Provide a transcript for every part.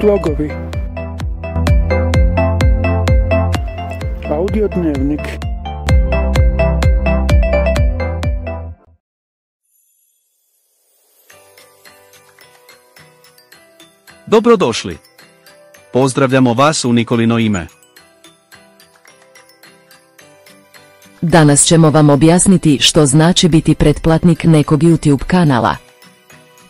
Slogovi Audio dnevnik Dobrodošli. Pozdravljamo vas u Nikolino ime. Danas ćemo vam objasniti što znači biti pretplatnik nekog YouTube kanala.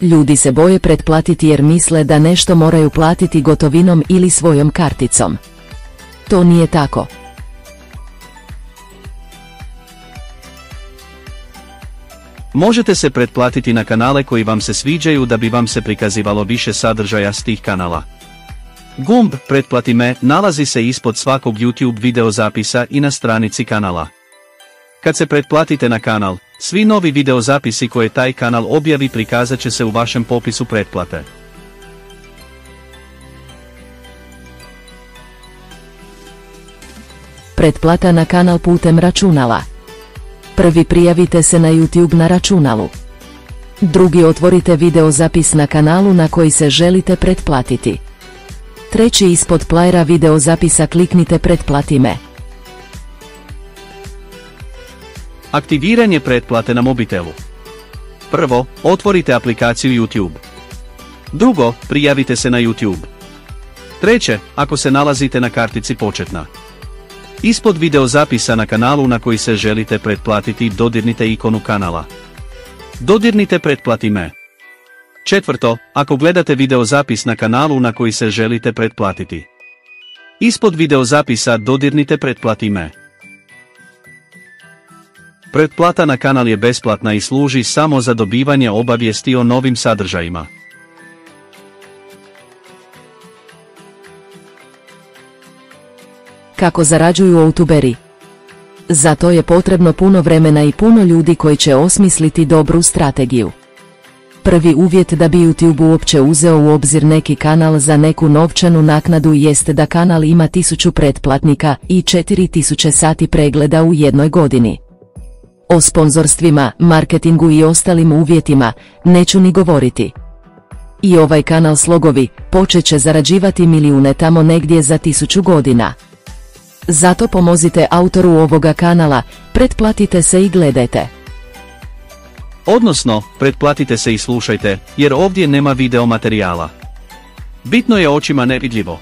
Ljudi se boje pretplatiti jer misle da nešto moraju platiti gotovinom ili svojom karticom. To nije tako. Možete se pretplatiti na kanale koji vam se sviđaju da bi vam se prikazivalo više sadržaja s tih kanala. Gumb Pretplati me nalazi se ispod svakog YouTube video zapisa i na stranici kanala. Kad se pretplatite na kanal, svi novi video zapisi koje taj kanal objavi prikazat će se u vašem popisu pretplate. Pretplata na kanal putem računala. Prvi prijavite se na YouTube na računalu. Drugi otvorite video zapis na kanalu na koji se želite pretplatiti. Treći ispod playera video zapisa kliknite pretplati me. Aktiviranje pretplate na mobitelu. Prvo, otvorite aplikaciju YouTube. Drugo, prijavite se na YouTube. Treće, ako se nalazite na kartici početna. Ispod video zapisa na kanalu na koji se želite pretplatiti dodirnite ikonu kanala. Dodirnite pretplati me. Četvrto, ako gledate video zapis na kanalu na koji se želite pretplatiti. Ispod video zapisa dodirnite pretplati me. Pretplata na kanal je besplatna i služi samo za dobivanje obavijesti o novim sadržajima. Kako zarađuju youtuberi? Za to je potrebno puno vremena i puno ljudi koji će osmisliti dobru strategiju. Prvi uvjet da bi YouTube uopće uzeo u obzir neki kanal za neku novčanu naknadu jest da kanal ima 1000 pretplatnika i 4000 sati pregleda u jednoj godini. O sponzorstvima, marketingu i ostalim uvjetima neću ni govoriti. I ovaj kanal Slogovi počet će zarađivati milijune tamo negdje za tisuću godina. Zato pomozite autoru ovoga kanala, pretplatite se i gledajte. Odnosno, pretplatite se i slušajte, jer ovdje nema video materijala. Bitno je očima nevidljivo.